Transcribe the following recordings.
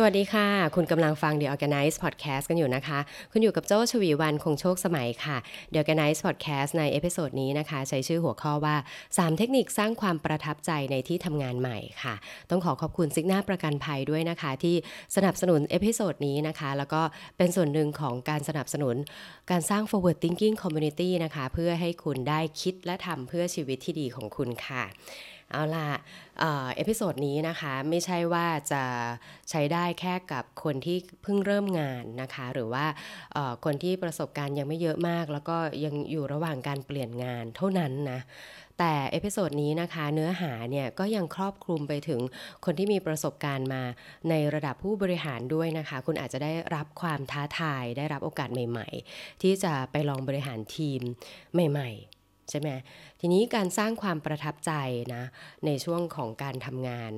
สวัสดีค่ะ คุณกำลังฟัง The Organize Podcast กันอยู่นะคะ คุณอยู่กับโจ้ชวีวันคงโชคสมัยค่ะ The Organize Podcast ในเอพิโซดนี้นะคะ ใช้ชื่อหัวข้อว่า 3 เทคนิคสร้างความประทับใจในที่ทำงานใหม่ค่ะ ต้องขอขอบคุณซิกน่าประกันภัยด้วยนะคะ ที่สนับสนุน episode นี้นะคะ แล้วก็เป็นส่วนหนึ่งของการสนับสนุน การสร้าง forward thinking community นะคะ เพื่อให้คุณได้คิดและทำเพื่อชีวิตที่ดีของคุณค่ะ เอาล่ะ episode นี้นะคะไม่ใช่ว่าจะใช้ได้แค่กับคนที่เพิ่งเริ่มงานนะคะ หรือว่าคนที่ประสบการณ์ยังไม่เยอะมาก แล้วก็ยังอยู่ระหว่างการเปลี่ยนงานเท่านั้นนะแต่ episode นี้นะคะเนื้อหาเนี่ยก็ยังครอบคลุมไปถึงคนที่มีประสบการณ์มาในระดับผู้บริหารด้วยนะคะ คุณอาจจะได้รับความท้าทายได้รับโอกาสใหม่ ๆ ที่จะไปลองบริหารทีมใหม่ ๆ ใช่ไหมทีนี้การสร้างความประทับใจนะในช่วงของการทำงาน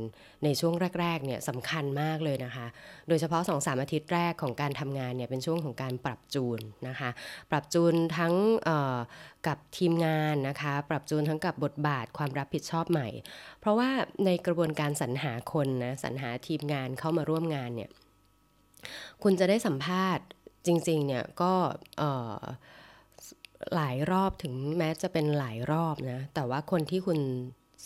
ในช่วงแรกๆเนี่ยสำคัญมากเลยนะคะ โดยเฉพาะ2อสาอาทิตย์แรกของการทำงานเนี่ยเป็นช่วงของการปรับจูนนะคะ ปรับจูนทั้งกับทีมงานนะคะ ปรับจูนทั้งกับบทบาทความรับผิดชอบใหม่ เพราะว่าในกระบวนการสรรหาคนนะสรรหาทีมงานเข้ามาร่วมงานเนี่ยคุณจะได้สัมภาษณ์จริงๆเนี่ยก็ หลายรอบถึงแม้จะเป็นหลายรอบนะ แต่ว่าคนที่คุณ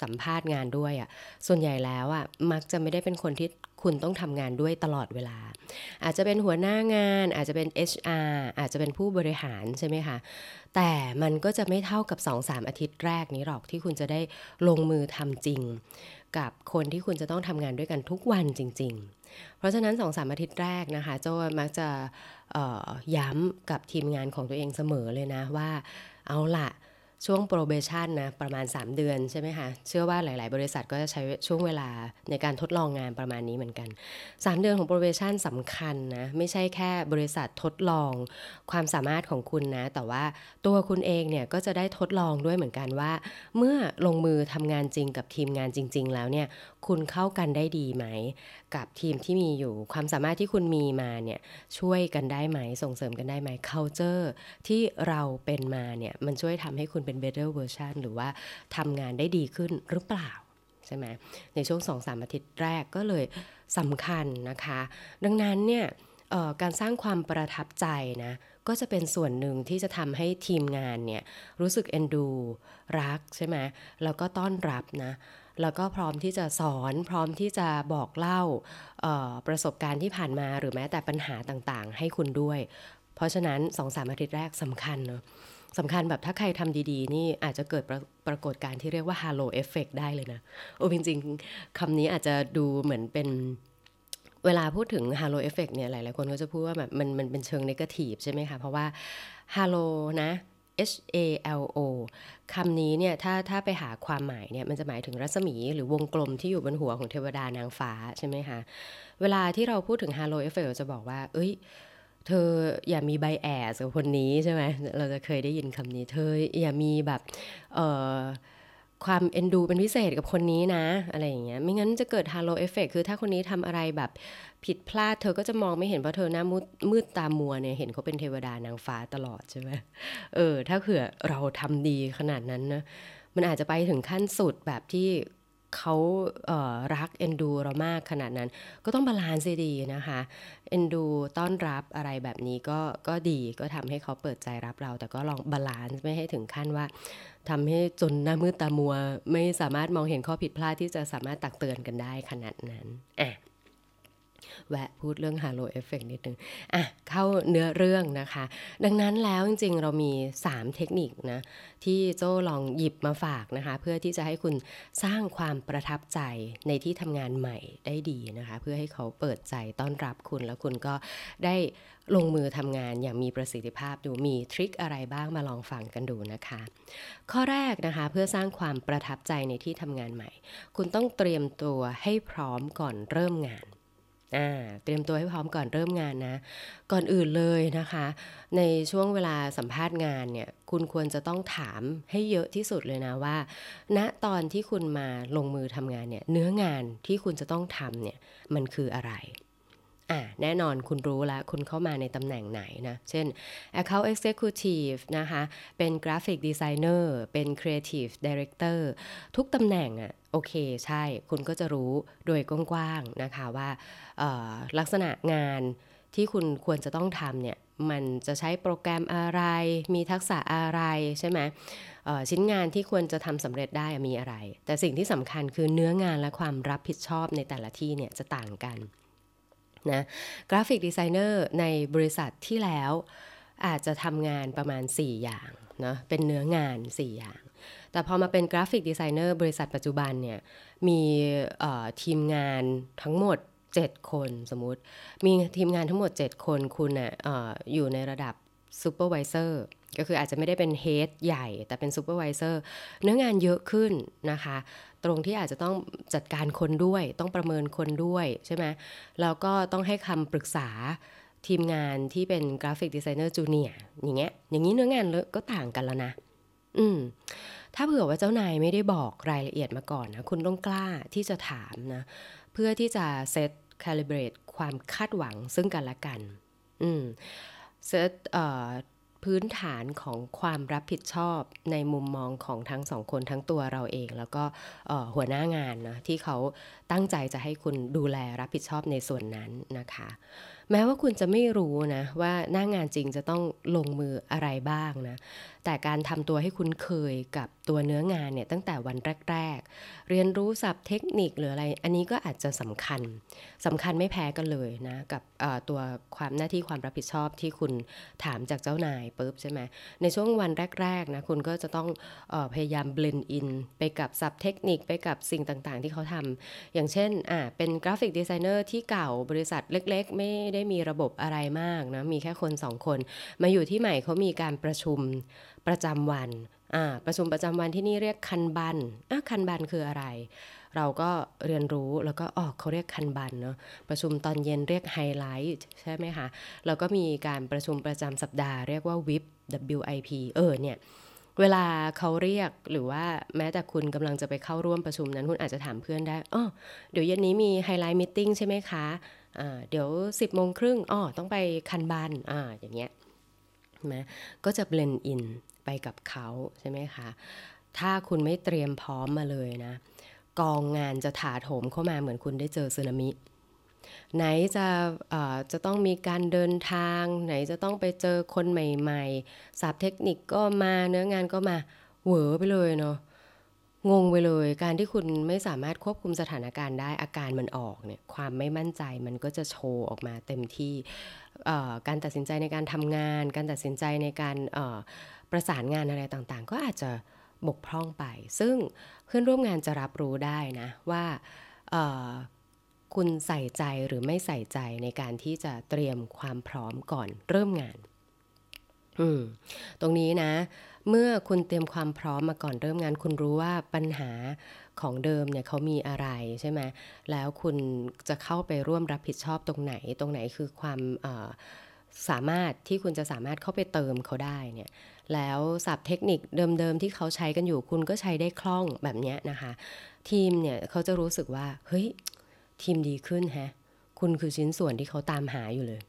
สัมภาษณ์งานด้วยอะ่ะส่วนใหญ่แล้วอะ่ะมักจะไม่ได้เป็นคนที่คุณต้องทำงานด้วยตลอดเวลา อาจจะเป็นหัวหน้างาน อาจจะเป็น HR อาจจะเป็นผู้บริหารใช่ไหมคะแต่มันก็จะไม่เท่ากับ 2-3 อาทิตย์แรกนี้หรอกที่คุณจะได้ลงมือทำจริง กับคนที่คุณจะต้องทำงานด้วยกันทุกวันจริง ๆ เพราะฉะนั้น2-3อาทิตย์แรกนะคะโจมักจะย้ำกับทีมงานของตัวเองเสมอเลยนะว่าเอาละช่วง probation นะประมาณ 3 เดือนใช่ไหมคะเชื่อว่าหลาย ๆ บริษัทก็จะใช้ช่วงเวลาในการทดลองงานประมาณนี้เหมือนกัน 3 เดือนของ probation สำคัญนะไม่ใช่แค่บริษัททดลองความสามารถของคุณนะ แต่ว่าตัวคุณเองเนี่ยก็จะได้ทดลองด้วยเหมือนกันว่า เมื่อลงมือทำงานจริงกับทีมงานจริง ๆ แล้วเนี่ย คุณเข้ากันได้ดีไหม กับทีมที่มีอยู่ความสามารถที่คุณมีมาเนี่ยช่วยกันได้ไหม ส่งเสริมกันได้ไหม culture ที่เราเป็นมาเนี่ยมันช่วยทำให้คุณเป็น better version หรือว่าทำงานได้ดีขึ้นหรือเปล่าใช่ไหมในช่วงสองสามอาทิตย์แรกก็เลยสำคัญนะคะ ดังนั้นเนี่ยการสร้างความประทับใจนะก็จะเป็นส่วนหนึ่งที่จะทำให้ทีมงานเนี่ยรู้สึกเอ็นดู รักใช่ไหมแล้วก็ต้อนรับนะ แล้วก็พร้อมที่จะสอนพร้อมที่จะบอกเล่าประสบการณ์ที่ผ่านมาหรือแม้แต่ปัญหาต่างๆ ให้คุณด้วย เพราะฉะนั้นสองสามอาทิตย์แรกสำคัญเนาะสำคัญแบบถ้าใครทำดีๆ นี่อาจจะเกิดปรปรากฏการณ์ที่เรียกว่า halo effect ได้เลยนะ โอ้จริงๆคำนี้อาจจะดูเหมือนเป็นเวลาพูดถึง halo effect เนี่ยหลายๆคนก็จะพูดว่าแบบมันมันเป็นเชิงนกาทีฟใช่ไหมคะ เพราะว่า halo นะ H A L O คำนี้เนี่ยถ้าถ้าไปหาความหมายเนี่ยมันจะหมายถึงรัศมีหรือวงกลมที่อยู่บนหัวของเทวดานางฟ้าใช่ไหมคะ เวลาที่เราพูดถึง halo effect จะบอกว่า เอ้ย เธออย่ามีใบแอสกับคนนี้ใช่ไหม เราจะเคยได้ยินคำนี้ เธออย่ามีแบบ เออ ความเอ็นดูเป็นพิเศษกับคนนี้นะ อะไรอย่างเงี้ยไม่งั้นจะเกิด Halo Effect คือถ้าคนนี้ทำอะไรแบบผิดพลาดเธอก็จะมองไม่เห็นเพราะเธอหน้ามืดมืดตามัวเนี่ยเห็นเขาเป็นเทวดานางฟ้าตลอดใช่ไหมเออ ถ้าเผื่อเราทำดีขนาดนั้นนะมันอาจจะไปถึงขั้นสุดแบบที่ เขาเรักเอ็นดูเรามากขนาดนั้น ก็ต้อง balance ดีนะคะเอ็นดูต้อนรับอะไรแบบนี้ก็ก็ดีก็ทำให้เขาเปิดใจรับเรา แต่ก็ลอง balance ไม่ให้ถึงขั้นว่าทำให้จนหน้ามืดตามัว ไม่สามารถมองเห็นข้อผิดพลาดที่จะสามารถตักเตือนกันได้ขนาดนั้นอะ แวะพูดเรื่อง Halo Effect นิดนึงอะเข้าเนื้อเรื่องนะคะ ดังนั้นแล้วจริงๆ เรามี 3 เทคนิคนะ ที่โจ้ลองหยิบมาฝากนะคะ เพื่อที่จะให้คุณสร้างความประทับใจในที่ทำงานใหม่ได้ดีนะคะ เพื่อให้เขาเปิดใจต้อนรับคุณแล้วคุณก็ได้ลงมือทำงานอย่างมีประสิทธิภาพดูมีทริคอะไรบ้างมาลองฟังกันดูนะคะ ข้อแรกนะคะเพื่อสร้างความประทับใจในที่ทำงานใหม่ คุณต้องเตรียมตัวให้พร้อมก่อนเริ่มงาน อ่าเตรียมตัวให้พร้อมก่อนเริ่มงานนะ ก่อนอื่นเลยนะคะ ในช่วงเวลาสัมภาษณ์งานเนี่ย คุณควรจะต้องถามให้เยอะที่สุดเลยนะว่าณตอนที่คุณมาลงมือทำงานเนี่ย เนื้องานที่คุณจะต้องทำเนี่ย มันคืออะไร อะแน่นอนคุณรู้แล้ว คุณเข้ามาในตำแหน่งไหนนะ เช่น Account Executive นะคะ เป็น Graphic Designer เป็น Creative Director ทุกตำแหน่งอะโอเค ใช่ คุณก็จะรู้โดยกว้างๆนะคะว่าลักษณะงานที่คุณควรจะต้องทำเนี่ย มันจะใช้โปรแกรมอะไร มีทักษะอะไรใช่ไหมชิ้นงานที่ควรจะทำสำเร็จได้มีอะไร แต่สิ่งที่สำคัญคือเนื้องานและความรับผิดชอบในแต่ละที่เนี่ยจะต่างกัน นะกราฟิกดีไซเนอร์ในบริษัทที่แล้วอาจจะทำงานประมาณ 4 อย่างนะเป็นเนื้องาน 4 อย่าง แต่พอมาเป็นกราฟิกดีไซเนอร์บริษัทปัจจุบันเนี่ยมีทีมงานทั้งหมด 7 คนสมมุติ มีทีมงานทั้งหมด 7 คนคุณอะออยู่ในระดับ supervisor ก็คืออาจจะไม่ได้เป็น head ใหญ่ แต่เป็น supervisor เนื้องานเยอะขึ้นนะคะ ตรงที่อาจจะต้องจัดการคนด้วย ต้องประเมินคนด้วยใช่ไหมแล้วก็ต้องให้คำปรึกษาทีมงานที่เป็นกราฟิกดีไซเนอร์จูเนียอย่างเงี้ยอย่างนี้เนื้องานก็ต่างกันแล้วนะ อืมถ้าเผื่อว่าเจ้านายไม่ได้บอกรายละเอียดมาก่อนนะ คุณต้องกล้าที่จะถามนะ เพื่อที่จะเซตคาลิเบรตความคาดหวังซึ่งกันและกัน อืมเซต พื้นฐานของความรับผิดชอบในมุมมองของทั้งสองคนทั้งตัวเราเอง แล้วก็หัวหน้างานนะที่เขาตั้งใจจะให้คุณดูแลรับผิดชอบในส่วนนั้นนะคะ แม้ว่าคุณจะไม่รู้นะ ว่าหน้างงานจริงจะต้องลงมืออะไรบ้างนะ แต่การทำตัวให้คุ้นเคยกับตัวเนื้องานเนี่ยตั้งแต่วันแรก ๆ เรียนรู้ศัพท์เทคนิคหรืออะไร อันนี้ก็อาจจะสำคัญสำคัญไม่แพ้กันเลยนะกับตัวความหน้าที่ความรับผิดชอบที่คุณถามจากเจ้านายปุ๊บใช่ไหมในช่วงวันแรกๆนะคุณก็จะต้องพยายาม blend in ไปกับศัพท์เทคนิคไปกับสิ่งต่างๆ ที่เขาทำอย่างเช่นอ่าเป็นกราฟิกดีไซเนอร์ที่เก่าบริษัทเล็กๆ ไม่ได้มีระบบอะไรมากนะ มีแค่คนสองคน มาอยู่ที่ใหม่เขามีการประชุมประจำวันอ่าประชุมประจำวันที่นี่เรียกคันบันอะคันบันคืออะไร เราก็เรียนรู้แล้วก็อ๋อเขาเรียกคันบันเนาะประชุมตอนเย็นเรียกไฮไลท์ใช่ไหมคะแล้วก็มีการประชุมประจำสัปดาห์เรียกว่า WIP WIP เออเนี่ย เวลาเขาเรียกหรือว่าแม้แต่คุณกำลังจะไปเข้าร่วมประชุมนั้น คุณอาจจะถามเพื่อนได้อ๋อเดี๋ยวเย็นนี้มีไฮไลท์มิ팅ใช่ไหมคะเดี๋ยว 10โมงครึ่งอ๋อต้องไปคันบานอ่าอย่างเงี้ยนะก็จะเบลนอินไปกับเขาใช่ไหมคะถ้าคุณไม่เตรียมพร้อมมาเลยนะ กองงานจะถาโถมเข้ามาเหมือนคุณได้เจอสึนามิ ไหนจะจะต้องมีการเดินทาง ไหนจะต้องไปเจอคนใหม่ๆสับเทคนิคก็มาเนื้องานก็มาเหวอไปเลยเนาะงงไปเลย การที่คุณไม่สามารถควบคุมสถานการณ์ได้อาการมันออกเนี่ยความไม่มั่นใจมันก็จะโชว์ออกมาเต็มที่การตัดสินใจในการทำงาน การตัดสินใจในการประสานงานอะไรต่างๆ ก็อาจจะบกพร่องไป ซึ่งเพื่อนร่วมงานจะรับรู้ได้นะว่า คุณใส่ใจหรือไม่ใส่ใจในการที่จะเตรียมความพร้อมก่อนเริ่มงาน อืม ตรงนี้นะ เมื่อคุณเตรียมความพร้อมมาก่อนเริ่มงาน คุณรู้ว่าปัญหาของเดิมเนี่ยเขามีอะไรใช่ไหมแล้วคุณจะเข้าไปร่วมรับผิดชอบตรงไหน ตรงไหนคือความสามารถที่คุณจะสามารถเข้าไปเติมเขาได้เนี่ย แล้วศัพท์เทคนิคเดิมๆที่เขาใช้กันอยู่คุณก็ใช้ได้คล่องแบบนี้นะคะ ทีมเนี่ยเขาจะรู้สึกว่า เฮ้ย ทีมดีขึ้นฮะ คุณคือชิ้นส่วนที่เขาตามหาอยู่เลย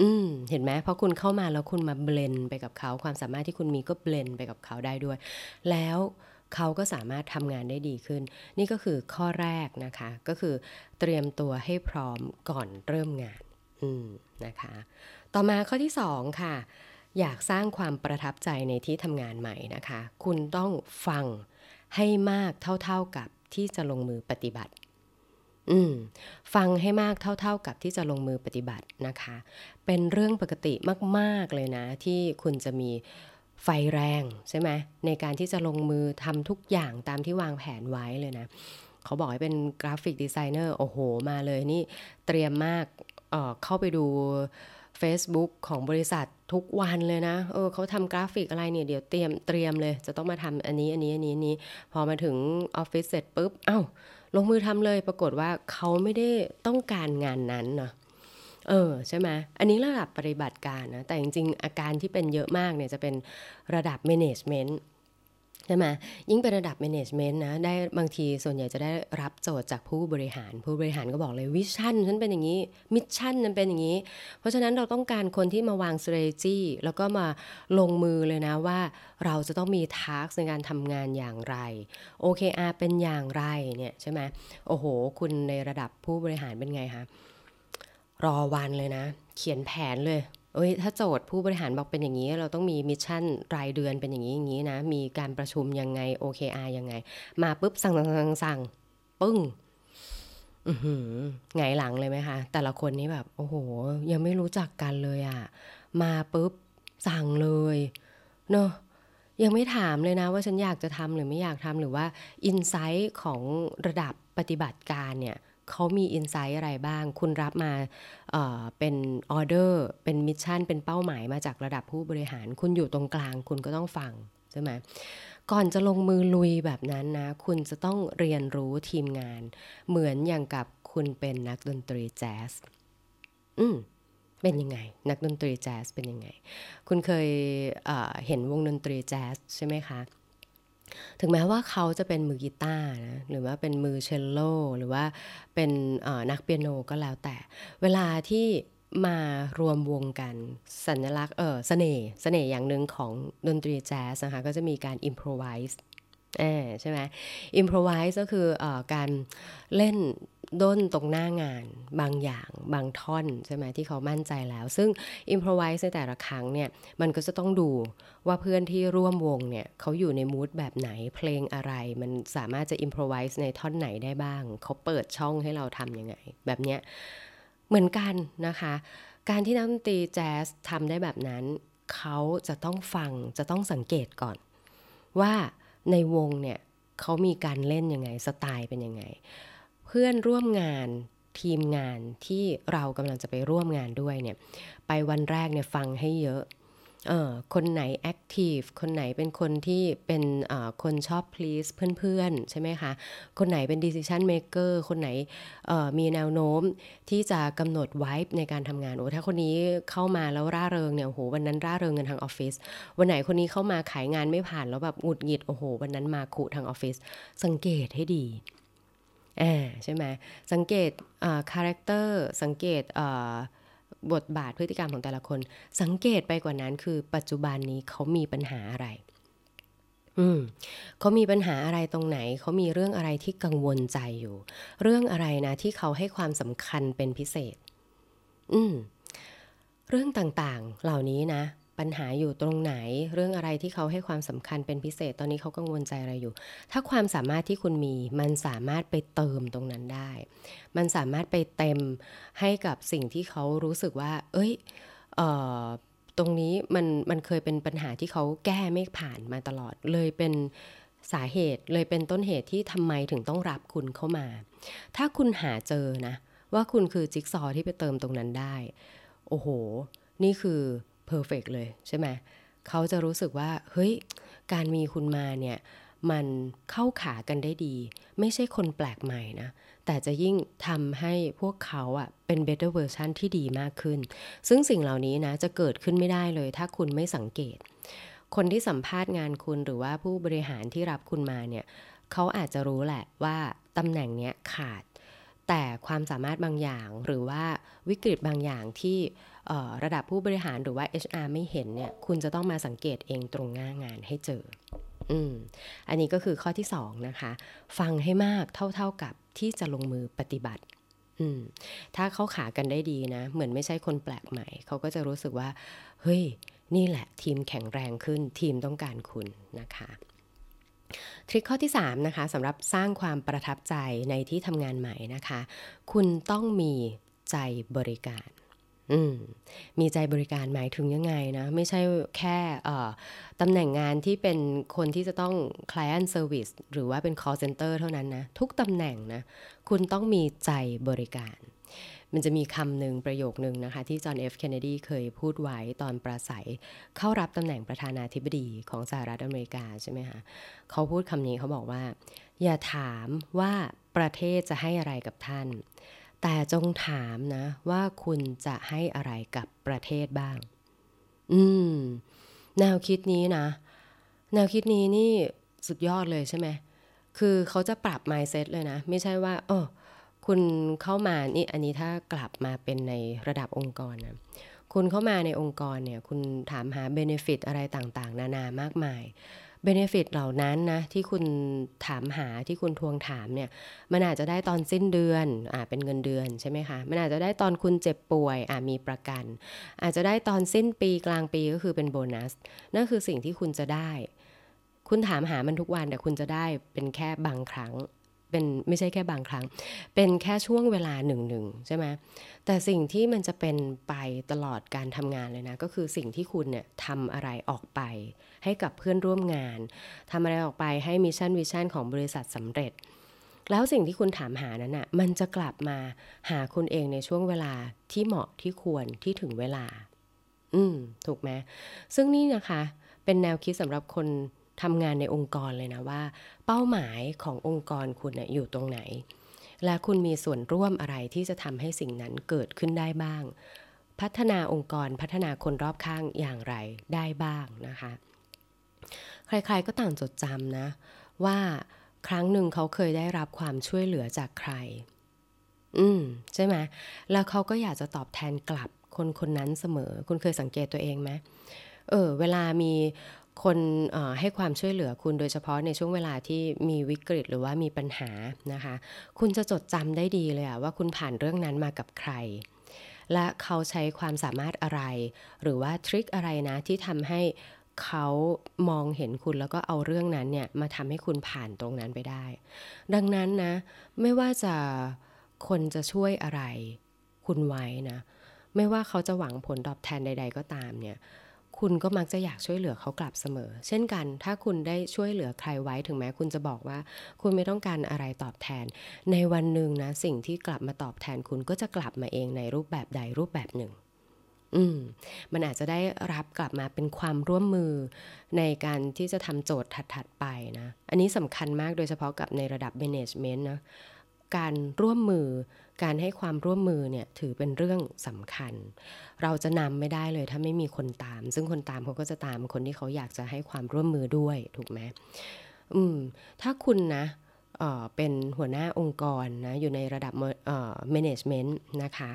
อืม เห็นไหมเพราะคุณเข้ามาแล้วคุณมาเบลนไปกับเขา ความสามารถที่คุณมีก็เบลนไปกับเขาได้ด้วย แล้วเขาก็สามารถทำงานได้ดีขึ้น นี่ก็คือข้อแรกนะคะ ก็คือเตรียมตัวให้พร้อมก่อนเริ่มงาน อืมนะคะ ต่อมาข้อที่2ค่ะ อยากสร้างความประทับใจในที่ทำงานใหม่นะคะ คุณต้องฟังให้มากเท่าๆกับที่จะลงมือปฏิบัติ อืมฟังให้มากเท่า ๆกับที่จะลงมือปฏิบัตินะคะ เป็นเรื่องปกติมากๆเลยนะ ที่คุณจะมีไฟแรงใช่ไหมในการที่จะลงมือทำทุกอย่างตามที่วางแผนไว้เลยนะ เขาบอกให้เป็นกราฟิกดีไซเนอร์โอ้โห มาเลยนี่เตรียมมากเข้าไปดู Facebook ของบริษัททุกวันเลยนะ เออเขาทำกราฟิกอะไรเนี่ยเดี๋ยวเตรียมเตรียมเลย จะต้องมาทำอันนี้อันนี้อันนี้นนี้พอมาถึงออฟฟิศเสร็จปุ๊บเอ้า ลงมือทำเลยปรากฏว่าเขาไม่ได้ต้องการงานนั้นเนาะเออใช่ไหมอันนี้ระดับปฏิบัติการนะแต่จริงๆ อาการที่เป็นเยอะมากเนี่ยจะเป็นระดับ management ใช่ไหมยิ่งเป็นระดับ management นะ ได้บางทีส่วนใหญ่จะได้รับโจทย์จากผู้บริหาร ผู้บริหารก็บอกเลย vision ฉันเป็นอย่างนี้ mission ฉันเป็นอย่างนี้ เพราะฉะนั้นเราต้องการคนที่มาวาง strategy แล้วก็มาลงมือเลยนะว่า เราจะต้องมี task ในการทำงานอย่างไร OKR เป็นอย่างไรเนี่ยใช่ไหมโอ้โห คุณในระดับผู้บริหารเป็นไงคะรอวันเลยนะ เขียนแผนเลย เอ้ยถ้าโจทย์ผู้บริหารบอกเป็นอย่างนี้ เราต้องมีมิชชั่นรายเดือนเป็นอย่างนี้อย่างนี้นะ มีการประชุมยังไง OKR ยังไง มาปุ๊บสั่งสั่งสั่งสั่งปึ้งอือหือไงหลังเลยไหมคะ แต่ละคนนี้แบบ โอ้โห ยังไม่รู้จักกันเลยอะ่ะ มาปุ๊บสั่งเลยเนอะยังไม่ถามเลยนะว่าฉันอยากจะทำหรือไม่อยากทำหรือว่า insight ของระดับปฏิบัติการเนี่ย เขามี insight อะไรบ้าง คุณรับมาเป็นออเดอร์ เป็น mission เป็นเป้าหมายมาจากระดับผู้บริหาร คุณอยู่ตรงกลาง คุณก็ต้องฟังใช่ไหมก่อนจะลงมือลุยแบบนั้นนะ คุณจะต้องเรียนรู้ทีมงาน เหมือนอย่างกับคุณเป็นนักดนตรีแจ๊สอืมเป็นยังไง นักดนตรีแจ๊สเป็นยังไง คุณเคยเเห็นวงดนตรีแจ๊สใช่ไหมคะ ถึงแม้ว่าเขาจะเป็นมือกีตาร์นะหรือว่าเป็นมือเชลโลหรือว่าเป็นนักเปียโนก็แล้วแต่ เวลาที่มารวมวงกันสัญลักษณ์เออเสน่ห์เสน่ห์อย่างหนึ่งของดนตรีแจ๊สนะคะก็จะมีการอิมพรไวส์ใช่ไหมอิมพรไวส์ก็คืออการเล่น ด้นตรงหน้างานบางอย่างบางท่อนใช่ไหมที่เขามั่นใจแล้ว ซึ่งอิมพรไวส์ในแต่ละครั้งเนี่ย มันก็จะต้องดูว่าเพื่อนที่ร่วมวงเนี่ย เขาอยู่ในมูดแบบไหนเพลงอะไร มันสามารถจะอิมพรไวส์ในท่อนไหนได้บ้าง เขาเปิดช่องให้เราทำยังไง แบบเนี้ยเหมือนกันนะคะ การที่นักดนตรีแจ๊สทำได้แบบนั้น เขาจะต้องฟังจะต้องสังเกตก่อน ว่าในวงเนี่ยเขามีการเล่นยังไงสไตล์เป็นยังไง พื่อนร่วมงานทีมงานที่เรากำลังจะไปร่วมงานด้วยเนี่ยไปวันแรกเนี่ยฟังให้เยอะเออคนไหนแอคทีฟคนไหนเป็นคนที่เป็นคนชอบ please เพื่อนๆ ใช่ไหมคะ คนไหนเป็น decision maker คนไหนมีแนวโน้มที่จะกำหนดไว้ในการทำงาน โอ้ถ้าคนนี้เข้ามาแล้วร่าเริงเนี่ยโอ้โหวันนั้นร่าเริงกันทางออฟฟิศวันไหนคนนี้เข้ามาขายงานไม่ผ่านแล้วแบบหงุดหงิดโอ้โหวันนั้นมาขุทางออฟฟิศสังเกตให้ดี ใช่ไหมสังเกต character สังเกตบทบาทพฤติกรรมของแต่ละคน สังเกตไปกว่านั้นคือปัจจุบันนี้เขามีปัญหาอะไร อืมเขามีปัญหาอะไรตรงไหน เขามีเรื่องอะไรที่กังวลใจอยู่ เรื่องอะไรนะที่เขาให้ความสำคัญเป็นพิเศษ อืมเรื่องต่างๆ เหล่านี้นะ ปัญหาอยู่ตรงไหน เรื่องอะไรที่เขาให้ความสำคัญเป็นพิเศษ ตอนนี้เขากังวลใจอะไรอยู่ ถ้าความสามารถที่คุณมี มันสามารถไปเติมตรงนั้นได้ มันสามารถไปเต็มให้กับสิ่งที่เขารู้สึกว่า เอ้ยเอ่อตรงนี้มันมันเคยเป็นปัญหาที่เขาแก้ไม่ผ่านมาตลอดเลยเป็นสาเหตุเลยเป็นต้นเหตุที่ทำไมถึงต้องรับคุณเข้ามา ถ้าคุณหาเจอนะ ว่าคุณคือจิ๊กซอที่ไปเติมตรงนั้นได้ โอ้โห นี่คือ เพอร์เฟกเลยใช่ไหมเขาจะรู้สึกว่า เฮ้ย การมีคุณมาเนี่ย มันเข้าขากันได้ดี ไม่ใช่คนแปลกใหม่นะ แต่จะยิ่งทำให้พวกเขาอะเป็น better version ที่ดีมากขึ้น ซึ่งสิ่งเหล่านี้นะ จะเกิดขึ้นไม่ได้เลย ถ้าคุณไม่สังเกต คนที่สัมภาษณ์งานคุณหรือว่าผู้บริหารที่รับคุณมาเนี่ยเขาอาจจะรู้แหละว่าตำแหน่งเนี้ยขาด แต่ความสามารถบางอย่างหรือว่าวิกฤตบางอย่างที่ ระดับผู้บริหารหรือว่า HR ไม่เห็นเนี่ยคุณจะต้องมาสังเกตเองตรงหน้างานให้เจออืมอันนี้ก็คือข้อที่สองนะคะ ฟังให้มากเท่าๆกับที่จะลงมือปฏิบัติอืมถ้าเขาขากันได้ดีนะ เหมือนไม่ใช่คนแปลกใหม่ เขาก็จะรู้สึกว่า เฮ้ย นี่แหละทีมแข็งแรงขึ้น ทีมต้องการคุณนะคะทริคข้อที่3นะคะสำหรับสร้างความประทับใจในที่ทำงานใหม่นะคะ คุณต้องมีใจบริการ มมีใจบริการหมายถึงยังไงนะ ไม่ใช่แค่ตำแหน่งงานที่เป็นคนที่จะต้อง client service หรือว่าเป็น call center เท่านั้นนะ ทุกตำแหน่งนะ คุณต้องมีใจบริการ มันจะมีคำหนึ่งประโยคนึงนะคะ ที่จอห์นเอฟเคนเนดีเคยพูดไว้ตอนประสัย เข้ารับตำแหน่งประธานาธิบดีของสหรัฐอเมริกาใช่ไหมคะเขาพูดคำนี้เขาบอกว่า อย่าถามว่าประเทศจะให้อะไรกับท่าน แต่จงถามนะ ว่าคุณจะให้อะไรกับประเทศบ้าง อืม แนวคิดนี้นะ แนวคิดนี้นี่สุดยอดเลยใช่ไหม คือเขาจะปรับ mindset เลยนะ ไม่ใช่ว่าเออคุณเข้ามานี่อันนี้ถ้ากลับมาเป็นในระดับองค์กรนะคุณเข้ามาในองค์กรเนี่ย คุณถามหาเบเนฟิตอะไรต่างๆ นานามากมาย เบเนฟิตเหล่านั้นนะที่คุณถามหาที่คุณทวงถามเนี่ยมันอาจจะได้ตอนสิ้นเดือนอ่าเป็นเงินเดือนใช่ไหมคะมันอาจจะได้ตอนคุณเจ็บป่วยอ่ามีประกัน อาจจะได้ตอนสิ้นปีกลางปีก็คือเป็นโบนัสนั่นคือสิ่งที่คุณจะได้ คุณถามหามันทุกวันแต่คุณจะได้เป็นแค่บางครั้ง เป็นไม่ใช่แค่บางครั้ง เป็นแค่ช่วงเวลาหนึ่งหนึ่งใช่ไหมแต่สิ่งที่มันจะเป็นไปตลอดการทำงานเลยนะ ก็คือสิ่งที่คุณเนี่ยทำอะไรออกไป ให้กับเพื่อนร่วมงานทำอะไรออกไปให้มิชชั่นวิชั่นของบริษัทสำเร็จ แล้วสิ่งที่คุณถามหานั้นนะ่ะมันจะกลับมาหาคุณเองในช่วงเวลาที่เหมาะที่ควรที่ถึงเวลา อืม ถูกไหมซึ่งนี่นะคะ เป็นแนวคิดสำหรับคน ทำงานในองค์กรเลยนะว่า เป้าหมายขององค์กรคุณนะอยู่ตรงไหน และคุณมีส่วนร่วมอะไรที่จะทำให้สิ่งนั้นเกิดขึ้นได้บ้าง พัฒนาองค์กรพัฒนาคนรอบข้างอย่างไรได้บ้างนะคะ ใครๆก็ต่างจดจำนะ ว่าครั้งหนึ่งเขาเคยได้รับความช่วยเหลือจากใคร อืมใช่ไหมแล้วเขาก็อยากจะตอบแทนกลับคนคนนั้นเสมอ คุณเคยสังเกตตัวเองไหมเออ เวลามี คนให้ความช่วยเหลือคุณโดยเฉพาะในช่วงเวลาที่มีวิกฤตหรือว่ามีปัญหานะคะ คุณจะจดจำได้ดีเลยว่าคุณผ่านเรื่องนั้นมากับใคร และเขาใช้ความสามารถอะไร หรือว่าทริคอะไรนะที่ทำให้เขามองเห็นคุณแล้วก็เอาเรื่องนั้นเนี่ยมาทำให้คุณผ่านตรงนั้นไปได้ ดังนั้นนะ ไม่ว่าจะคนจะช่วยอะไร คุณไว้นะ ไม่ว่าเขาจะหวังผลตอบแทนใด ๆ ก็ตามเนี่ย คุณก็มักจะอยากช่วยเหลือเขากลับเสมอ เช่นกัน ถ้าคุณได้ช่วยเหลือใครไว้ถึงแม้คุณจะบอกว่า คุณไม่ต้องการอะไรตอบแทน ในวันหนึ่งนะ สิ่งที่กลับมาตอบแทนคุณก็จะกลับมาเองในรูปแบบใดรูปแบบหนึ่ง อืม มันอาจจะได้รับกลับมาเป็นความร่วมมือในการที่จะทำโจทย์ถัด ๆ ไปนะ อันนี้สำคัญมากโดยเฉพาะกับในระดับ management นะ การร่วมมือ การให้ความร่วมมือเนี่ยถือเป็นเรื่องสำคัญ เราจะนำไม่ได้เลยถ้าไม่มีคนตาม ซึ่งคนตามเขาก็จะตามคนที่เขาอยากจะให้ความร่วมมือด้วยถูกไหมอืม ถ้าคุณนะเเป็นหัวหน้าองค์กรนะอยู่ในระดับเอ่อ management นะคะ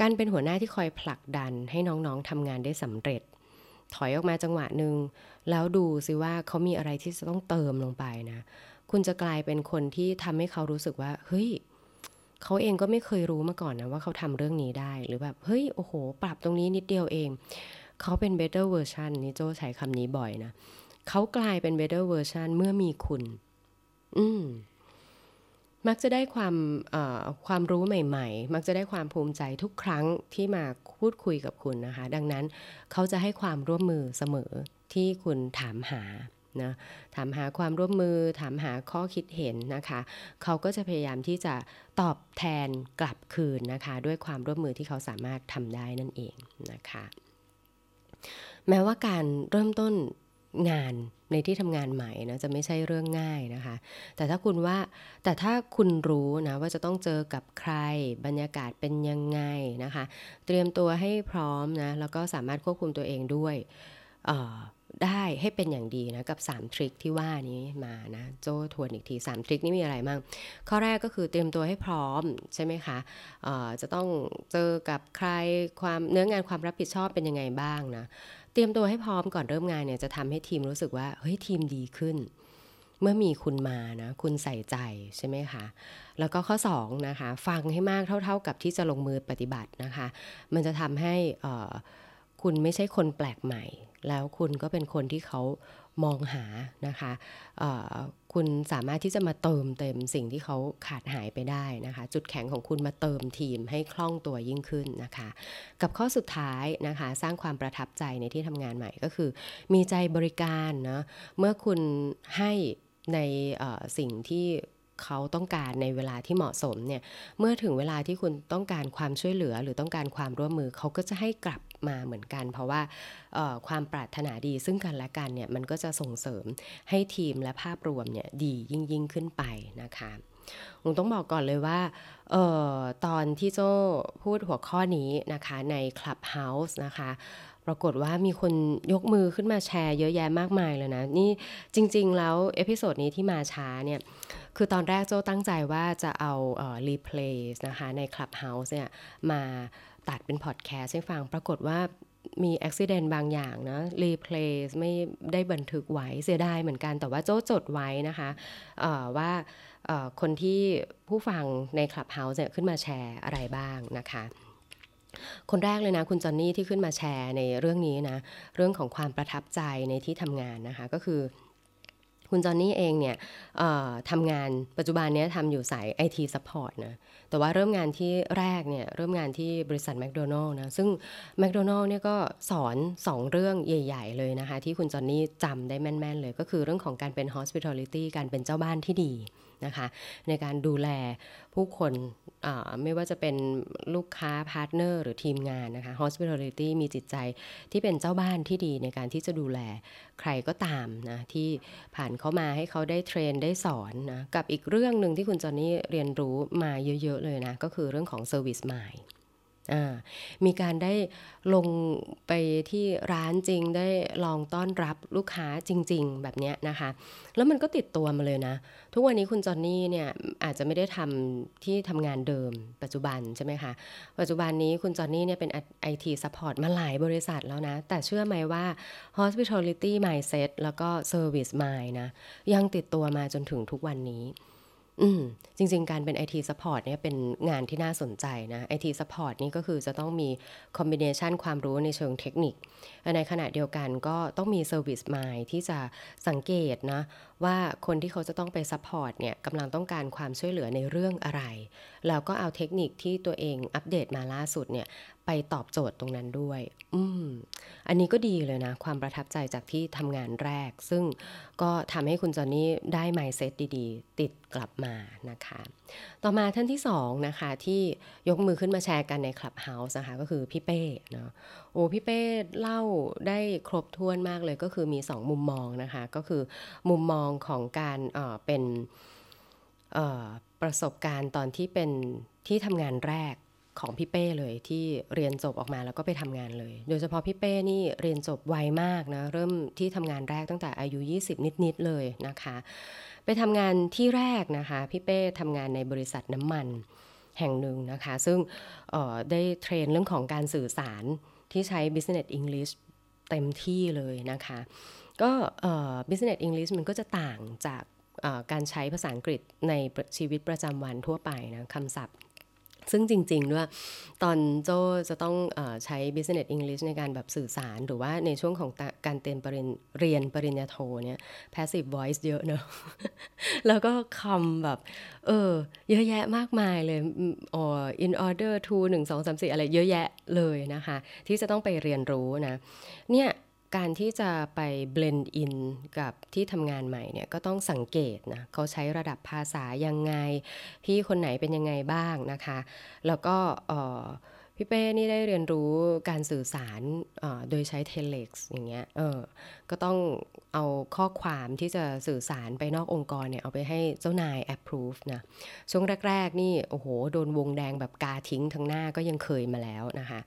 การเป็นหัวหน้าที่คอยผลักดันให้น้องๆทำงานได้สำเร็จ ถอยออกมาจังหวะหนึ่งแล้วดูซิว่าเขามีอะไรที่จะต้องเติมลงไปนะ คุณจะกลายเป็นคนที่ทำให้เขารู้สึกว่า เฮ้ย เขาเองก็ไม่เคยรู้มาก่อนนะว่าเขาทำเรื่องนี้ได้หรือแบบเฮ้ยโอ้โห ปรับตรงนี้นิดเดียวเอง เขาเป็น better version นี่โจใช้คำนี้บ่อยนะเขากลายเป็น better version เมื่อมีคุณ อืมมักจะได้ความความรู้ใหม่ ๆ มักจะได้ความภูมิใจทุกครั้งที่มาพูดคุยกับคุณนะคะ ดังนั้นเขาจะให้ความร่วมมือเสมอที่คุณถามหา นะถามหาความร่วมมือ ถามหาข้อคิดเห็นนะคะ เขาก็จะพยายามที่จะตอบแทนกลับคืนนะคะ ด้วยความร่วมมือที่เขาสามารถทำได้นั่นเองนะคะ แม้ว่าการเริ่มต้นงานในที่ทำงานใหม่นะจะไม่ใช่เรื่องง่ายนะคะ แต่ถ้าคุณว่าแต่ถ้าคุณรู้นะว่าจะต้องเจอกับใครบรรยากาศเป็นยังไงนะคะ เตรียมตัวให้พร้อมนะแล้วก็สามารถควบคุมตัวเองด้วย ได้ให้เป็นอย่างดีนะกับ 3 ทริคที่ว่านี้มานะโจทวนอีกที 3 ทริคนี้มีอะไรบ้างข้อแรกก็คือเตรียมตัวให้พร้อมใช่ไหมคะจะต้องเจอกับใครความเนื้องานความรับผิดชอบเป็นยังไงบ้างนะเตรียมตัวให้พร้อมก่อนเริ่มงานเนี่ยจะทำให้ทีมรู้สึกว่าเฮ้ยทีมดีขึ้น เมื่อมีคุณมานะคุณใส่ใจใช่ไหมคะแล้วก็ข้อ2นะคะฟังให้มากเท่า ๆกับที่จะลงมือปฏิบัตินะคะ มันจะทำให้ คุณไม่ใช่คนแปลกใหม่ แล้วคุณก็เป็นคนที่เขามองหานะคะคุณสามารถที่จะมาเติมเต็มสิ่งที่เขาขาดหายไปได้นะคะ จุดแข็งของคุณมาเติมทีมให้คล่องตัวยิ่งขึ้นนะคะ กับข้อสุดท้ายนะคะ สร้างความประทับใจในที่ทำงานใหม่ก็คือ มีใจบริการนะเมื่อคุณให้ในสิ่งที่ เขาต้องการในเวลาที่เหมาะสมเนี่ยเมื่อถึงเวลาที่คุณต้องการความช่วยเหลือหรือต้องการความร่วมมือเขาก็จะให้กลับมาเหมือนกัน เพราะว่าความปรารถนาดีซึ่งกันและกันเนี่ยมันก็จะส่งเสริมให้ทีมและภาพรวมเนี่ยดียิ่งยิ่งขึ้นไปนะคะผมต้องบอกก่อนเลยว่าออตอนที่โจ้พูดหัวข้อนี้นะคะใน Clubhouse นะคะปรากฏว่ามีคนยกมือขึ้นมาแชร์เยอะแยะมากมายเลยนะ นี่จริง ๆ แล้ว episode นี้ที่มาช้าเนี่ย คือตอนแรกโจ้ตั้งใจว่าจะเอา replay นะคะใน Clubhouse เนี่ยมาตัดเป็นพอดแคสต์ให้ฟังปรากฏว่ามีอุบัติเหตุบางอย่างนะ replay ไม่ได้บันทึกไว้เสียดายเหมือนกันแต่ว่าโจ้จดไว้นะคะว่าคนที่ผู้ฟังใน Clubhouse เนี่ยขึ้นมาแชร์อะไรบ้างนะคะคนแรกเลยนะคุณจอนนี่ที่ขึ้นมาแชร์ในเรื่องนี้นะ เรื่องของความประทับใจในที่ทำงานนะคะ ก็คือ คุณจอนนี่เองเนี่ยทำงานปัจจุบันเนี้ยทำอยู่สาย IT Support นะ แต่ว่าเริ่มงานที่แรกเนี่ยเริ่มงานที่บริษัทแมคโดนัลล์นะ ซึ่งแมคโดนัลล์เนี่ยก็สอนสองเรื่องใหญ่ ๆ เลยนะคะ ที่คุณจอนนี่จำได้แม่น ๆ เลย ก็คือเรื่องของการเป็น hospitality การเป็นเจ้าบ้านที่ดีนะคะในการดูแลผู้คนไม่ว่าจะเป็นลูกค้า partner หรือทีมงานนะคะ hospitality มีจิตใจที่เป็นเจ้าบ้านที่ดีในการที่จะดูแลใครก็ตามนะที่ผ่านเข้ามาให้เขาได้ train ได้สอนนะกับอีกเรื่องหนึ่งที่คุณจอนนี่เรียนรู้มาเยอะ ๆ เลยนะ ก็คือเรื่องของ service mind มีการได้ลงไปที่ร้านจริงได้ลองต้อนรับลูกค้าจริง ๆ แบบนี้นะคะ แล้วมันก็ติดตัวมาเลยนะ ทุกวันนี้คุณจอนนี่เนี่ยอาจจะไม่ได้ทำที่ทำงานเดิมปัจจุบันใช่ไหมคะ ปัจจุบันนี้คุณจอนนี่เนี่ยเป็น IT support มาหลายบริษัทแล้วนะ แต่เชื่อไหมว่า hospitality mindset แล้วก็ service mind นะ ยังติดตัวมาจนถึงทุกวันนี้ อืมจริง ๆ การเป็น IT support เนี่ยเป็นงานที่น่าสนใจนะ IT support นี่ก็คือจะต้องมี combination ความรู้ในเชิงเทคนิค ในขณะเดียวกันก็ต้องมี service mind ที่จะสังเกตนะ ว่าคนที่เขาจะต้องไป support เนี่ยกำลังต้องการความช่วยเหลือในเรื่องอะไร แล้วก็เอาเทคนิคที่ตัวเองอัปเดตมาล่าสุดเนี่ย ไปตอบโจทย์ตรงนั้นด้วย อืม อันนี้ก็ดีเลยนะ ความประทับใจจากที่ทำงานแรก ซึ่งก็ทำให้คุณจอนนี่ได้ mindset ดีๆ ติดกลับมานะคะ ต่อมาท่านที่สองนะคะที่ยกมือขึ้นมาแชร์กันใน Clubhouse นะคะก็คือพี่เป้เนาะ โอ้พี่เป้เล่าได้ครบถ้วนมากเลยก็คือมีสองมุมมองนะคะ ก็คือมุมมองของการเอ่อเป็นเอ่อประสบการณ์ตอนที่เป็นที่ทำงานแรก ของพี่เป้เลยที่เรียนจบออกมาแล้วก็ไปทำงานเลย โดยเฉพาะพี่เป้นี่เรียนจบไวมากนะเริ่มที่ทำงานแรกตั้งแต่อายุ 20 นิดๆเลยนะคะ ไปทำงานที่แรกนะคะพี่เป้ทำงานในบริษัทน้ำมันแห่งหนึ่งนะคะ ซึ่งออได้เทรนเรื่องของการสื่อสารที่ใช้ business English เต็มที่เลยนะคะ ก็ business English มันก็จะต่างจากการใช้ภาษาอังกฤษในชีวิตประจำวันทั่วไปนะคำศัพท์ ซึ่งจริงๆด้วยตอนโจจะต้องอใช้ business English ในการแบบสื่อสาร หรือว่าในช่วงของการเตรียมปริญเรียนปริญญาโทเนี่ย passive voice เยอะเนอะแล้วก็คำแบบ เออ เยอะแยะมากมายเลยอืมอ๋อ in order to 1 2 3 4 อะไรเยอะแยะเลยนะคะ ที่จะต้องไปเรียนรู้นะ เนี่ย การที่จะไปเบลนด์อินกับที่ทำงานใหม่เนี่ยก็ต้องสังเกตนะเขาใช้ระดับภาษายังไง พี่คนไหนเป็นยังไงบ้างนะคะ แล้วก็เออ พี่เป้นี่ได้เรียนรู้การสื่อสารโดยใช้ telex อย่างเงี้ยเออก็ต้องเอาข้อความที่จะสื่อสารไปนอกองค์กรเนี่ย เอาไปให้เจ้านาย approve นะ ช่วงแรก ๆ นี่ โอ้โห โดนวงแดงแบบกาทิ้งทั้งหน้าก็ยังเคยมาแล้วนะคะ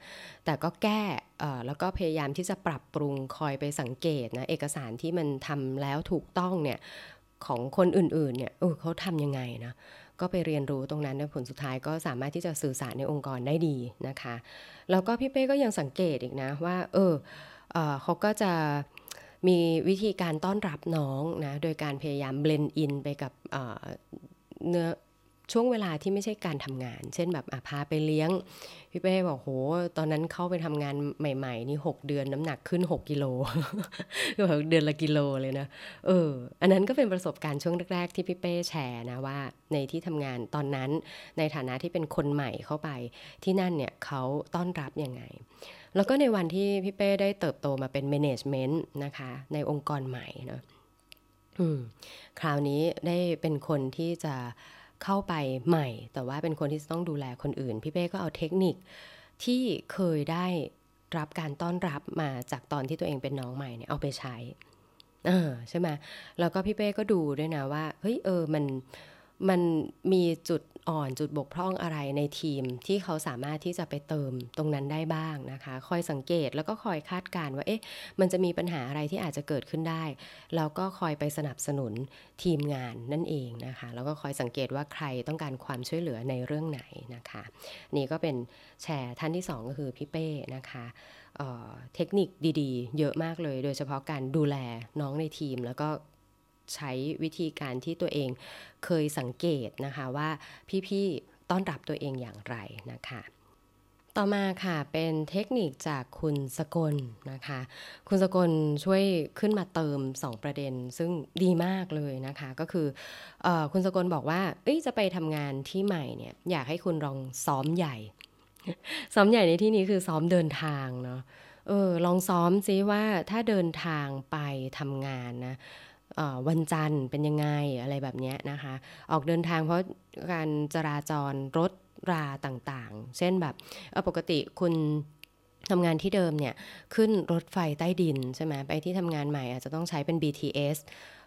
แต่ก็แก้เออแล้วก็พยายามที่จะปรับปรุงคอยไปสังเกตนะ เอกสารที่มันทำแล้วถูกต้องเนี่ยของคนอื่นๆเนี่ยเออเขาทำยังไงนะ ก็ไปเรียนรู้ตรงนั้นนผลสุดท้ายก็สามารถที่จะสื่อสารในองค์กรได้ดีนะคะ แล้วก็พี่เป้ก็ยังสังเกตอีกนะว่า เออเออเขาก็จะมีวิธีการต้อนรับน้องนะ โดยการพยายามเบลนด์อินไปกับเนื้อ ช่วงเวลาที่ไม่ใช่การทำงาน เช่นแบบอะพาไปเลี้ยง พี่เป้บอกโห ตอนนั้นเข้าไปทำงานใหม่ๆ นี่ 6 เดือนน้ำหนักขึ้น 6กิโลก็แบบเดือนละกิโลเลยนะเอออันนั้นก็เป็นประสบการณ์ช่วงแรกๆที่พี่เป้แชร์นะว่าในที่ทำงานตอนนั้นในฐานะที่เป็นคนใหม่เข้าไปที่นั่นเนี่ยเขาต้อนรับยังไง แล้วก็ในวันที่พี่เป้ได้เติบโตมาเป็น management นะคะในองค์กรใหม่เนาะคราวนี้ได้เป็นคนที่จะ เข้าไปใหม่ แต่ว่าเป็นคนที่จะต้องดูแลคนอื่น พี่เป้ก็เอาเทคนิคที่เคยได้รับการต้อนรับมาจากตอนที่ตัวเองเป็นน้องใหม่เนี่ยเอาไปใช้ใช่ไหมแล้วก็พี่เป้ก็ดูด้วยนะว่าเฮ้ยเออมัน มันมีจุดอ่อนจุดบกพร่องอะไรในทีมที่เขาสามารถที่จะไปเติมตรงนั้นได้บ้างนะคะ คอยสังเกตแล้วก็คอยคาดการณ์ว่าเอ๊ะมันจะมีปัญหาอะไรที่อาจจะเกิดขึ้นได้ แล้วก็คอยไปสนับสนุนทีมงานนั่นเองนะคะ แล้วก็คอยสังเกตว่าใครต้องการความช่วยเหลือในเรื่องไหนนะคะ นี่ก็เป็นแชร์ท่านที่ 2 ก็คือพี่เป้นะคะเเทคนิคดีๆ เยอะมากเลย โดยเฉพาะการดูแลน้องในทีมแล้วก็ ใช้วิธีการที่ตัวเองเคยสังเกตนะคะว่าพี่ๆต้อนรับตัวเองอย่างไรนะคะต่อมาค่ะเป็นเทคนิคจากคุณสกลนะคะ คุณสกลช่วยขึ้นมาเติม 2 ประเด็น ซึ่งดีมากเลยนะคะ ก็คืออคุณสกลบอกว่าจะไปทำงานที่ใหม่เนี่ยอยากให้คุณลองซ้อมใหญ่ ซ้อมใหญ่ในที่นี้คือซ้อมเดินทางเนาะเออลองซ้อมซิว่าถ้าเดินทางไปทำงานนะ วันจันทร์เป็นยังไงอะไรแบบนี้นะคะ ออกเดินทางเพราะการจราจรรถราต่างๆ เช่นแบบปกติคุณทำงานที่เดิมเนี่ยขึ้นรถไฟใต้ดินใช่ไหมไปที่ทำงานใหม่อาจจะต้องใช้เป็น BTS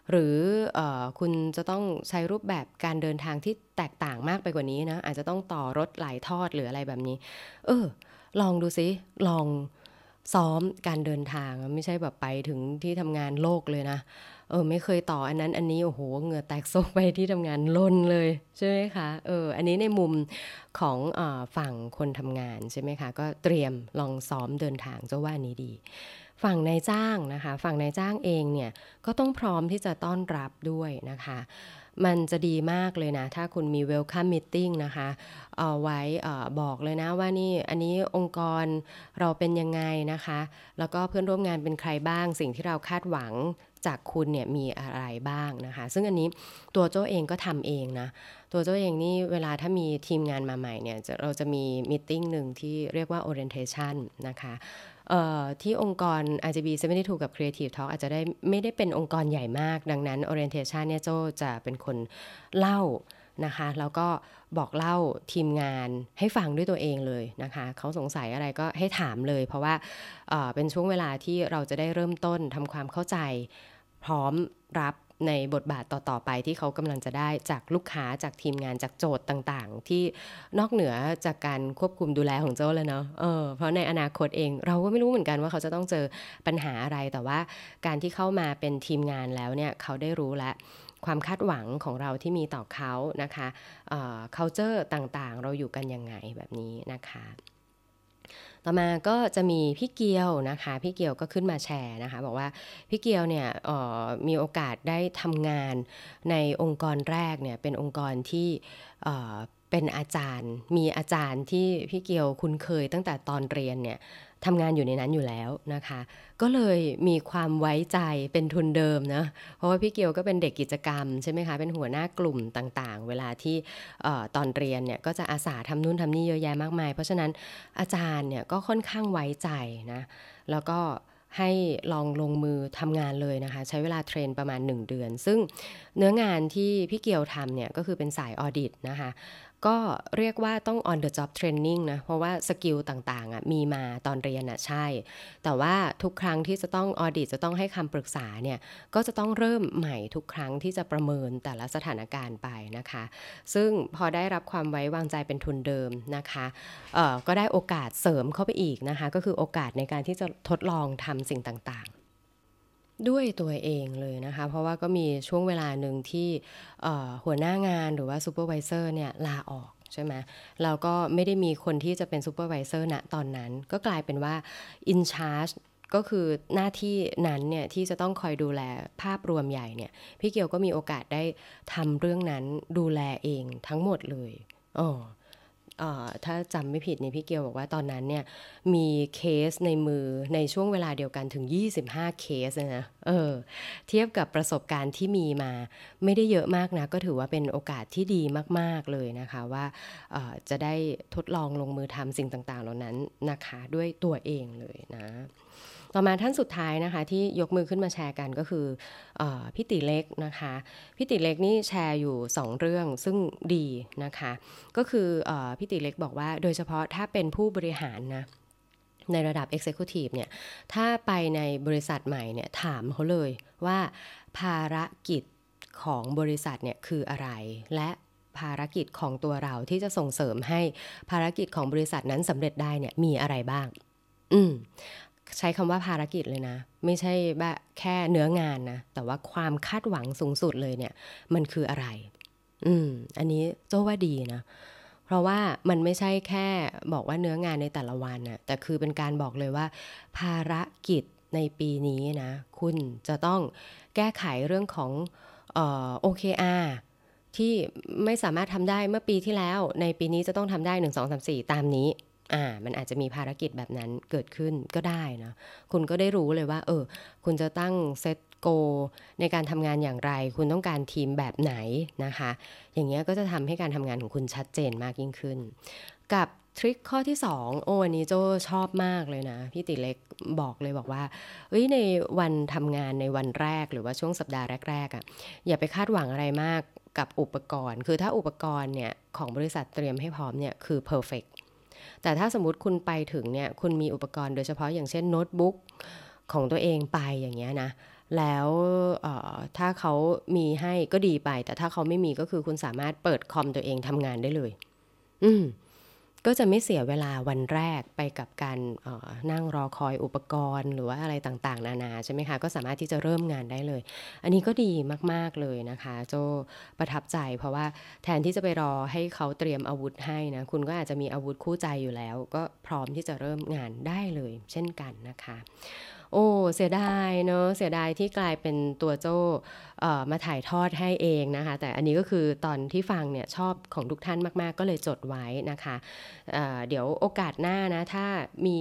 หรืออคุณจะต้องใช้รูปแบบการเดินทางที่แตกต่างมากไปกว่านี้นะอาจจะต้องต่อรถหลายทอดหรืออะไรแบบนี้ เออ ลองดูซิ ลองซ้อมการเดินทางไม่ใช่แบบไปถึงที่ทำงานโลกเลยนะ เออไม่เคยต่ออันนั้นอันนี้โอ้โหเหงื่อแตกโซกไปที่ทำงานล้นเลยใช่ไหมคะเอออันนี้ในมุมของอฝั่งคนทำงานใช่ไหมคะก็เตรียมลองซ้อมเดินทางเจ้าว่านี้ดี ฝั่งนายจ้างนะคะ ฝั่งนายจ้างเองเนี่ยก็ต้องพร้อมที่จะต้อนรับด้วยนะคะมันจะดีมากเลยนะ ถ้าคุณมี welcome meeting นะคะ เอาไว้บอกเลยนะว่านี่อันนี้องค์กรเราเป็นยังไงนะคะ แล้วก็เพื่อนร่วมงานเป็นใครบ้าง สิ่งที่เราคาดหวัง จากคุณเนี่ยมีอะไรบ้างนะคะ ซึ่งอันนี้ตัวโจ้เองก็ทำเองนะ ตัวโจ้เองนี่เวลาถ้ามีทีมงานมาใหม่เนี่ยเราจะมีมิ팅หนึ่งที่เรียกว่า orientation นะคะที่องค์กร RGB 72กับ Creative Talk อาจจะได้ไม่ได้เป็นองค์กรใหญ่มาก ดังนั้น orientation เนี่ยโจจะเป็นคนเล่านะคะแล้วก็บอกเล่าทีมงานให้ฟังด้วยตัวเองเลยนะคะเขาสงสัยอะไรก็ให้ถามเลย เพราะว่าเป็นช่วงเวลาที่เราจะได้เริ่มต้นทำความเข้าใจ พร้อมรับในบทบาทต่อ ๆ ไปที่เขากำลังจะได้จากลูกค้าจากทีมงานจากโจทย์ต่างๆ ที่นอกเหนือจากการควบคุมดูแลของเจ้าเลยเนาะเออเพราะในอนาคตเองเราก็ไม่รู้เหมือนกันว่าเขาจะต้องเจอปัญหาอะไรแต่ว่าการที่เข้ามาเป็นทีมงานแล้วเนี่ยเขาได้รู้แล้วความคาดหวังของเราที่มีต่อเขานะคะเอ่อ culture ต่างๆ เราอยู่กันยังไงแบบนี้นะคะ ต่อมาก็จะมีพี่เกียวนะคะ พี่เกียวก็ขึ้นมาแชร์นะคะ บอกว่าพี่เกียวเนี่ยมีโอกาสได้ทำงานในองค์กรแรกเนี่ยเป็นองค์กรที่เป็นอาจารย์ มีอาจารย์ที่พี่เกียวคุ้นเคยตั้งแต่ตอนเรียนเนี่ย ทำงานอยู่ในนั้นอยู่แล้วนะคะ ก็เลยมีความไว้ใจเป็นทุนเดิมนะเพราะว่าพี่เกียวก็เป็นเด็กกิจกรรมใช่ไหมคะเป็นหัวหน้ากลุ่มต่างๆ เวลาที่ตอนเรียนเนี่ยก็จะอาสาทำนู่นทำนี่เยอะแยะมากมาย เพราะฉะนั้นอาจารย์เนี่ยก็ค่อนข้างไว้ใจนะแล้วก็ให้ลองลงมือทำงานเลยนะคะ ใช้เวลา train ประมาณ 1 เดือน ซึ่งเนื้องานที่พี่เกียวทำเนี่ยก็คือเป็นสาย audit นะคะ ก็เรียกว่าต้อง on the job training นะ เพราะว่า skill ต่างๆอะมีมาตอนเรียนอะใช่ แต่ว่าทุกครั้งที่จะต้อง audit จะต้องให้คำปรึกษาเนี่ย ก็จะต้องเริ่มใหม่ทุกครั้งที่จะประเมินแต่ละสถานการณ์ไปนะคะ ซึ่งพอได้รับความไว้วางใจเป็นทุนเดิมนะคะเอ่อก็ได้โอกาสเสริมเข้าไปอีกนะคะ ก็คือโอกาสในการที่จะทดลองทำสิ่งต่างๆ ด้วยตัวเองเลยนะคะ เพราะว่าก็มีช่วงเวลาหนึ่งที่หัวหน้างานหรือว่า supervisor เนี่ยลาออกใช่ไหมแล้วก็ไม่ได้มีคนที่จะเป็น supervisor ณตอนนั้น ก็กลายเป็นว่า in charge ก็คือหน้าที่นั้นเนี่ยที่จะต้องคอยดูแลภาพรวมใหญ่เนี่ยพี่เกียวก็มีโอกาสได้ทำเรื่องนั้นดูแลเองทั้งหมดเลยอ๋อ ถ้าจำไม่ผิดเนี่ยพี่เกียวบอกว่าตอนนั้นเนี่ยมีเคสในมือในช่วงเวลาเดียวกันถึง 25 เคสนะเออเทียบกับประสบการณ์ที่มีมา ไม่ได้เยอะมากนะก็ถือว่าเป็นโอกาสที่ดีมาก ๆ เลยนะคะว่าจะได้ทดลองลงมือทำสิ่งต่าง ๆ เหล่านั้นนะคะ ด้วยตัวเองเลยนะ ต่อมาท่านสุดท้ายนะคะ ที่ยกมือขึ้นมาแชร์กันก็คืออพี่ติเล็กนะคะพี่ติเล็กนี่แชร์อยู่ 2 เรื่องซึ่งดีนะคะ ก็คืออพี่ติเล็กบอกว่าโดยเฉพาะถ้าเป็นผู้บริหารนะในระดับ Executive เนี่ย ถ้าไปในบริษัทใหม่เนี่ย ถามเขาเลยว่าภารกิจของบริษัทเนี่ยคืออะไร และภารกิจของตัวเราที่จะส่งเสริมให้ภารกิจของบริษัทนั้นสำเร็จได้เนี่ยมีอะไรบ้าง อืม ใช้คำว่าภารกิจเลยนะ ไม่ใช่แบบแค่เนื้องานนะ แต่ว่าความคาดหวังสูงสุดเลยเนี่ย มันคืออะไร อืม อันนี้โจ้ว่าดีนะ เพราะว่ามันไม่ใช่แค่บอกว่าเนื้องานในแต่ละวันนะแต่คือเป็นการบอกเลยว่า ภารกิจในปีนี้นะ คุณจะต้องแก้ไขเรื่องของเอ่อ OKR ที่ไม่สามารถทำได้เมื่อปีที่แล้ว ในปีนี้จะต้องทำได้ 1 2 3 4 ตามนี้ อ่ามันอาจจะมีภารกิจแบบนั้นเกิดขึ้นก็ได้นะคุณก็ได้รู้เลยว่า เออ คุณจะตั้งเซตโก ในการทำงานอย่างไร คุณต้องการทีมแบบไหนนะคะ อย่างเงี้ยก็จะทำให้การทำงานของคุณชัดเจนมากยิ่งขึ้น กับทริคข้อที่ 2 โอ้อันนี้โจชอบมากเลยนะ พี่ติเล็กบอกเลยบอกว่าเอ้ยในวันทำงานในวันแรกหรือว่าช่วงสัปดาห์แรกๆอะ่ะอย่าไปคาดหวังอะไรมากกับอุปกรณ์ คือถ้าอุปกรณ์เนี่ยของบริษัทเตรียมให้พร้อมเนี่ยคือ perfect แต่ถ้าสมมติคุณไปถึงเนี่ยคุณมีอุปกรณ์โดยเฉพาะอย่างเช่นโน้ตบุ๊กของตัวเองไปอย่างเงี้ยนะแล้วถ้าเขามีให้ก็ดีไป แต่ถ้าเขาไม่มีก็คือคุณสามารถเปิดคอมตัวเองทำงานได้เลย อืม ก็จะไม่เสียเวลาวันแรกไปกับการนั่งรอคอยอุปกรณ์ หรือว่าอะไรต่างๆ นานาใช่ไหมคะก็สามารถที่จะเริ่มงานได้เลย อันนี้ก็ดีมากๆเลยนะคะ โจประทับใจ เพราะว่าแทนที่จะไปรอให้เขาเตรียมอาวุธให้นะคุณก็อาจจะมีอาวุธคู่ใจอยู่แล้ว ก็พร้อมที่จะเริ่มงานได้เลย เช่นกันนะคะ โอ้เสียดายเนาะเสียดายที่กลายเป็นตัวโจ้มาถ่ายทอดให้เองนะคะ แต่อันนี้ก็คือตอนที่ฟังเนี่ยชอบของทุกท่านมาก ๆ ก็เลยจดไว้นะคะเเดี๋ยวโอกาสหน้านะถ้ามี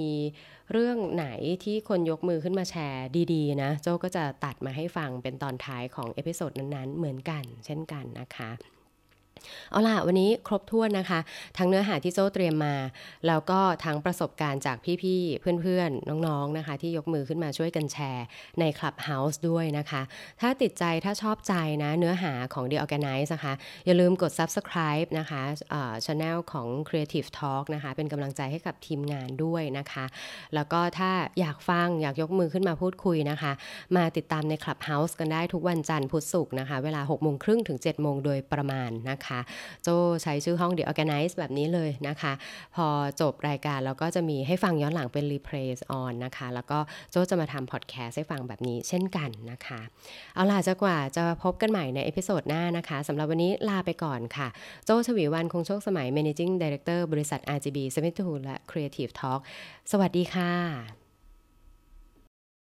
เรื่องไหนที่คนยกมือขึ้นมาแชร์ดีๆนะโจ้ก็จะตัดมาให้ฟังเป็นตอนท้ายของ episode นั้นๆ เหมือนกัน เช่นกันนะคะ เอาล่ะ วันนี้ครบถ้วนนะคะ ทั้งเนื้อหาที่โจ้เตรียมมา แล้วก็ทั้งประสบการณ์จากพี่ๆ เพื่อนๆ น้องๆ นะคะ ที่ยกมือขึ้นมาช่วยกันแชร์ใน Clubhouse ด้วยนะคะ ถ้าติดใจถ้าชอบใจนะเนื้อหาของ The ORGANICE นะคะ อย่าลืมกด subscribe นะคะchannel ของ Creative Talk นะคะ เป็นกำลังใจให้กับทีมงานด้วยนะคะ แล้วก็ถ้าอยากฟังอยากยกมือขึ้นมาพูดคุยนะคะ มาติดตามใน Clubhouse กันได้ทุกวันจันทร์พุธศุกร์นะคะ เวลา6โมงครึ่งถึง7โมงโดยประมาณนะคะโจใช้ชื่อห้อง The ORGANICE แบบนี้เลยนะคะ พอจบรายการเราก็จะมีให้ฟังย้อนหลังเป็น replay on นะคะ แล้วก็โจจะมาทำพอดแคสต์ให้ฟังแบบนี้เช่นกันนะคะ เอาล่ะจะกว่าจะพบกันใหม่ใน episode หน้านะคะสำหรับวันนี้ลาไปก่อนค่ะ โจชวีวันคงโชคสมัย Managing Director บริษัท RGB 72และ Creative Talk สวัสดีค่ะ